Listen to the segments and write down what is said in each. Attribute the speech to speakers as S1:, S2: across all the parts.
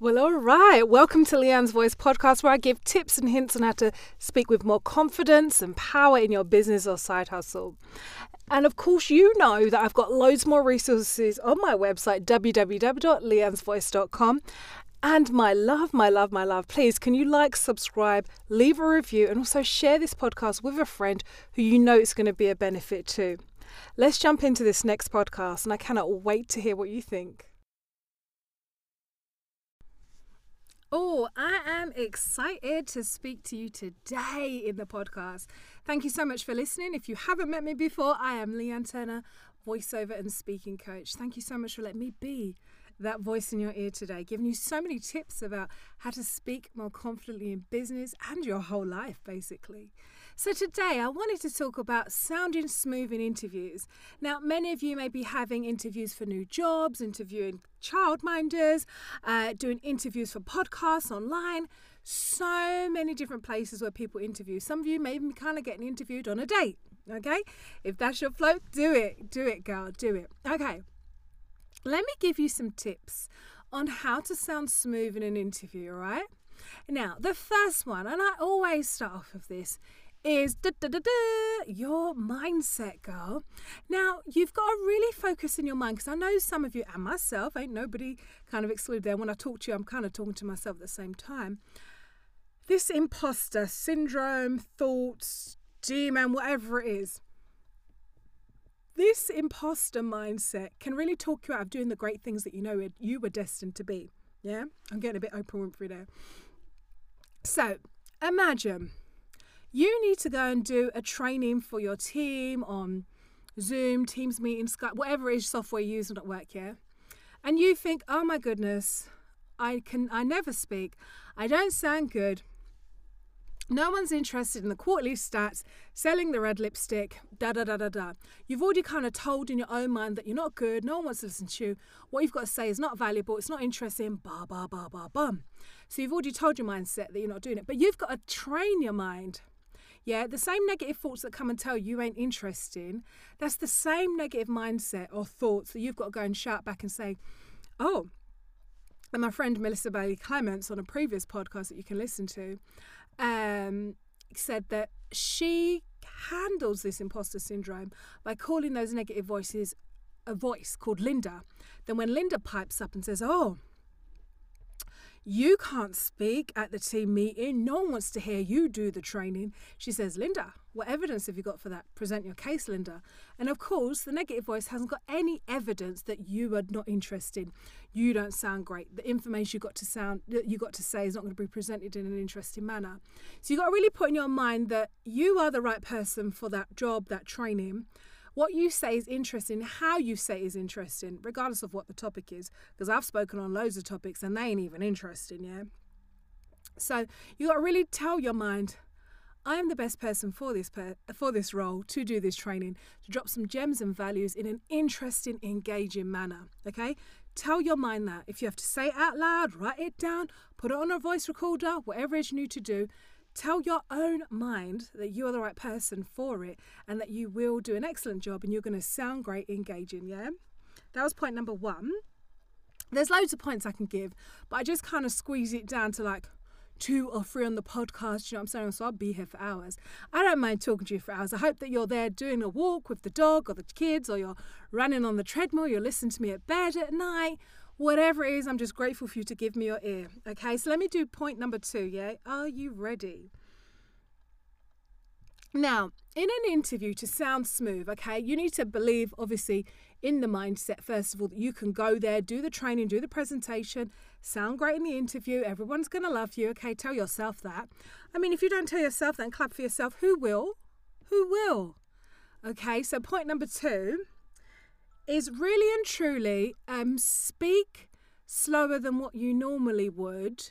S1: Well, all right. Welcome to Leanne's Voice podcast, where I give tips and hints on how to speak with more confidence and power in your business or side hustle. And of course, you know that I've got loads more resources on my website, www.leannesvoice.com. And my love, my love, my love, please can you like, subscribe, leave a review, and also share this podcast with a friend who you know it's going to be a benefit to. Let's jump into this next podcast, and I cannot wait to hear what you think. Oh, I am excited to speak to you today in the podcast. Thank you so much for listening. If you haven't met me before, I am Leanne Turner, voiceover and speaking coach. Thank you so much for letting me be that voice in your ear today, giving you so many tips about how to speak more confidently in business and your whole life, basically. So, today I wanted to talk about sounding smooth in interviews. Now, many of you may be having interviews for new jobs, interviewing childminders, uh, doing interviews for podcasts online. So many different places where people interview. Some of you may be kind of getting interviewed on a date. Okay, if that's your float, do it, do it, girl, do it. Okay, let me give you some tips on how to sound smooth in an interview, all right? Now, the first one, and I always start off with this, is your mindset, girl. Now, you've got to really focus in your mind because I know some of you and myself, ain't nobody kind of excluded there. When I talk to you, I'm kind of talking to myself at the same time. This imposter syndrome, thoughts, demon, whatever it is, this imposter mindset can really talk you out of doing the great things that you know you were destined to be. Yeah, I'm getting a bit Oprah Winfrey there. So imagine you need to go and do a training for your team on Zoom, Teams meeting, Skype, whatever it is software you use at work, yeah? And you think, oh my goodness, I can I never speak. I don't sound good. No one's interested in the quarterly stats, selling the red lipstick, da da da da da. You've already kind of told in your own mind that you're not good, no one wants to listen to you. What you've got to say is not valuable, it's not interesting, ba ba ba ba bum. So you've already told your mindset that you're not doing it. But you've got to train your mind yeah, the same negative thoughts that come and tell you ain't interesting, that's the same negative mindset or thoughts that you've got to go and shout back and say, oh, and my friend Melissa Bailey Clements on a previous podcast that you can listen to um, said that she handles this imposter syndrome by calling those negative voices a voice called Linda. Then when Linda pipes up and says, oh, you can't speak at the team meeting. No one wants to hear you do the training. She says, Linda, what evidence have you got for that? Present your case, Linda. And of course, the negative voice hasn't got any evidence that you are not interested. You don't sound great. The information you got to sound you got to say is not going to be presented in an interesting manner. So you've got to really put in your mind that you are the right person for that job, that training. What you say is interesting, how you say is interesting, regardless of what the topic is. Because I've spoken on loads of topics and they ain't even interesting, yeah? So you got to really tell your mind, I am the best person for this per- for this role to do this training, to drop some gems and values in an interesting, engaging manner. Okay? Tell your mind that. If you have to say it out loud, write it down, put it on a voice recorder, whatever it is you need to do, Tell your own mind that you are the right person for it and that you will do an excellent job and you're going to sound great, engaging. Yeah? That was point number one. There's loads of points I can give, but I just kind of squeeze it down to like two or three on the podcast. You know what I'm saying? So I'll be here for hours. I don't mind talking to you for hours. I hope that you're there doing a walk with the dog or the kids, or you're running on the treadmill, you're listening to me at bed at night, whatever it is, I'm just grateful for you to give me your ear. Okay, so let me do point number two. Yeah, are you ready? Now, in an interview, to sound smooth, okay, you need to believe, obviously, in the mindset, first of all, that you can go there, do the training, do the presentation, sound great in the interview, everyone's going to love you, okay, tell yourself that. I mean, if you don't tell yourself that and clap for yourself, who will? Who will? Okay, so point number two is really and truly um, speak slower than what you normally would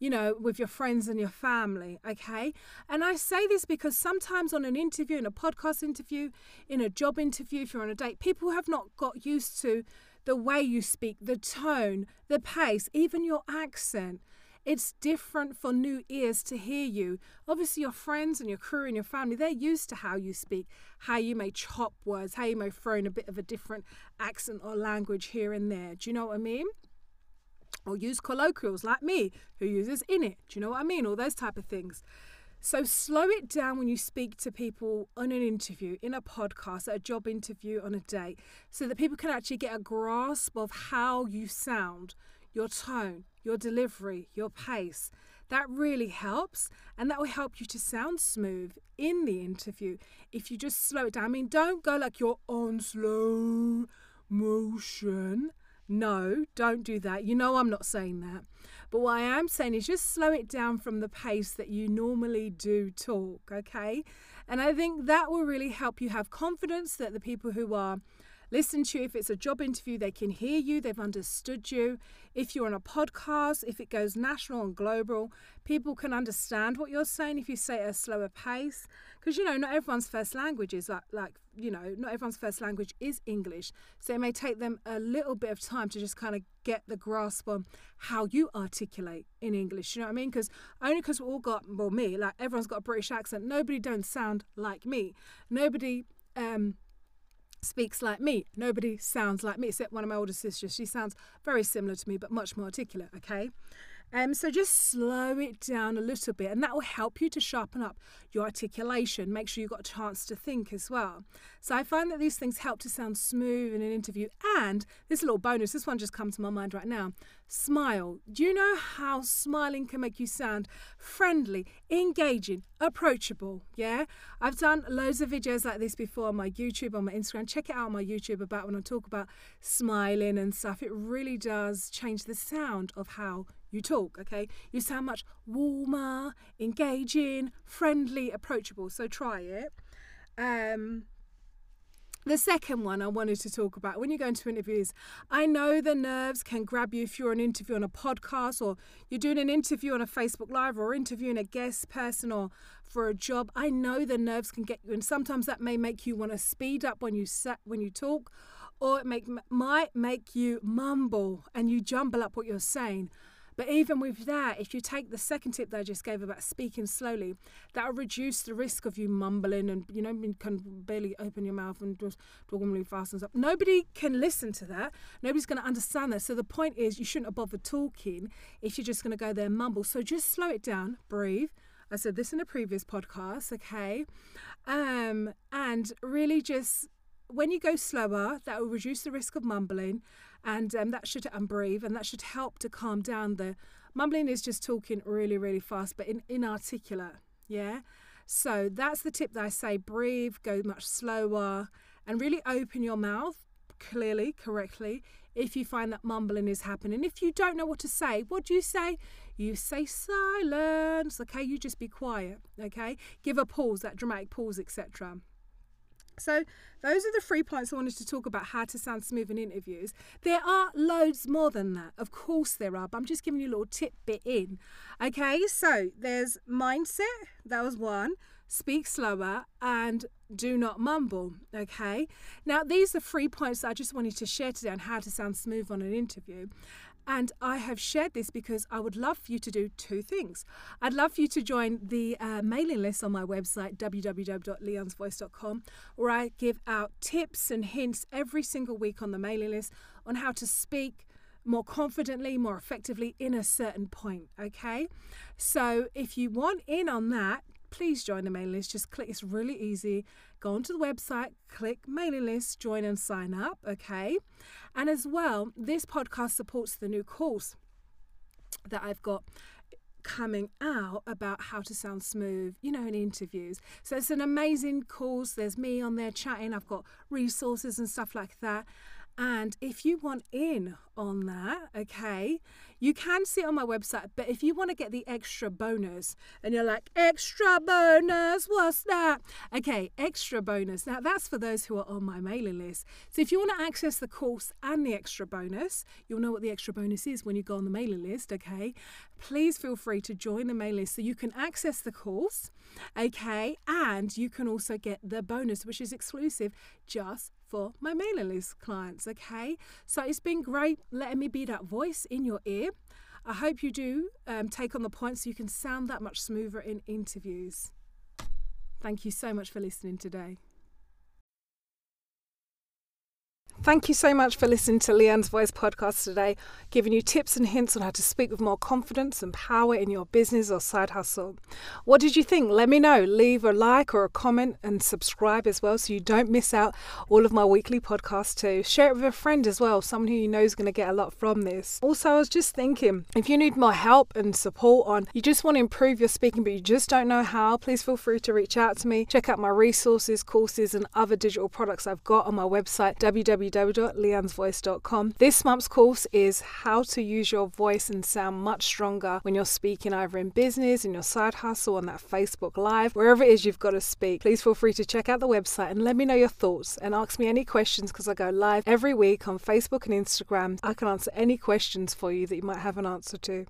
S1: you know, with your friends and your family, okay? And I say this because sometimes on an interview, in a podcast interview, in a job interview, if you're on a date, people have not got used to the way you speak, the tone, the pace, even your accent. It's different for new ears to hear you. Obviously, your friends and your crew and your family, they're used to how you speak, how you may chop words, how you may throw in a bit of a different accent or language here and there. Do you know what I mean? or use colloquials like me who uses in it. Do you know what I mean? All those type of things. So slow it down when you speak to people on an interview, in a podcast, a job interview, on a date, so that people can actually get a grasp of how you sound, your tone, your delivery, your pace. That really helps, and that will help you to sound smooth in the interview if you just slow it down. I mean, don't go like you're on slow motion. No, don't do that. You know, I'm not saying that. But what I am saying is just slow it down from the pace that you normally do talk, okay? And I think that will really help you have confidence that the people who are listen to you. If it's a job interview, they can hear you, they've understood you. If you're on a podcast, if it goes national and global, people can understand what you're saying if you say at a slower pace. Because, you know, not everyone's first language is like, like, you know, not everyone's first language is English. So it may take them a little bit of time to just kind of get the grasp on how you articulate in English. You know what I mean? Because only because we all got, well, me, like everyone's got a British accent, nobody don't sound like me. Nobody, um, speaks like me. Nobody sounds like me, except one of my older sisters. She sounds very similar to me, but much more articulate, okay? Um, so just slow it down a little bit, and that will help you to sharpen up your articulation. Make sure you've got a chance to think as well. So I find that these things help to sound smooth in an interview. And this little bonus, this one just comes to my mind right now. Smile. Do you know how smiling can make you sound friendly, engaging, approachable? Yeah, I've done loads of videos like this before on my YouTube, on my Instagram. Check it out on my YouTube about when I talk about smiling and stuff. It really does change the sound of how you talk, okay? You sound much warmer, engaging, friendly, approachable. So try it. Um, the second one I wanted to talk about when you go into interviews, I know the nerves can grab you if you're an interview on a podcast or you're doing an interview on a Facebook Live or interviewing a guest person or for a job. I know the nerves can get you, and sometimes that may make you want to speed up when you set when you talk, or it make, might make you mumble and you jumble up what you're saying. But even with that, if you take the second tip that I just gave about speaking slowly, that will reduce the risk of you mumbling and you know you can barely open your mouth and just talking really fast and stuff. Nobody can listen to that. Nobody's going to understand that. So the point is, you shouldn't have bothered talking if you're just going to go there and mumble. So just slow it down, breathe. I said this in a previous podcast, okay? Um, and really just when you go slower, that will reduce the risk of mumbling and um, that should and breathe and that should help to calm down. The mumbling is just talking really really fast but in, inarticulate yeah? So that's the tip that i say breathe go much slower and really open your mouth clearly correctly if you find that mumbling is happening. If you don't know what to say what do you say? You say silence okay? You just be quiet okay? Give a pause that dramatic pause etc so, those are the three points I wanted to talk about how to sound smooth in interviews. There are loads more than that. Of course, there are, but I'm just giving you a little tip bit in. Okay, so there's mindset, that was one. Speak slower and do not mumble. Okay, now these are three points I just wanted to share today on how to sound smooth on an interview. And I have shared this because I would love for you to do two things. I'd love for you to join the uh, mailing list on my website, www.leannesvoice.com, where I give out tips and hints every single week on the mailing list on how to speak more confidently, more effectively in a certain point. Okay. So if you want in on that, please join the mailing list. Just click, it's really easy. Go onto the website, click mailing list, join and sign up, okay? And as well, this podcast supports the new course that I've got coming out about how to sound smooth, you know, in interviews. So it's an amazing course. There's me on there chatting. I've got resources and stuff like that. And if you want in on that, okay, you can see it on my website. But if you want to get the extra bonus and you're like, extra bonus, what's that? Okay, extra bonus. Now that's for those who are on my mailing list. So if you want to access the course and the extra bonus, you'll know what the extra bonus is when you go on the mailing list, okay? Please feel free to join the mailing list so you can access the course, okay? And you can also get the bonus, which is exclusive just for my mailing list clients. Okay, so it's been great letting me be that voice in your ear. I hope you do um, take on the points so you can sound that much smoother in interviews. Thank you so much for listening today. Thank you so much for listening to Leanne's Voice podcast today, giving you tips and hints on how to speak with more confidence and power in your business or side hustle. What did you think? Let me know. Leave a like or a comment and subscribe as well so you don't miss out all of my weekly podcasts too. Share it with a friend as well, someone who you know is going to get a lot from this. Also, I was just thinking if you need more help and support on, you just want to improve your speaking but you just don't know how, please feel free to reach out to me. Check out my resources, courses, and other digital products I've got on my website, www www.leannesvoice.com. This month's course is how to use your voice and sound much stronger when you're speaking either in business, in your side hustle, on that Facebook Live, wherever it is you've got to speak. Please feel free to check out the website and let me know your thoughts and ask me any questions because I go live every week on Facebook and Instagram. I can answer any questions for you that you might have an answer to.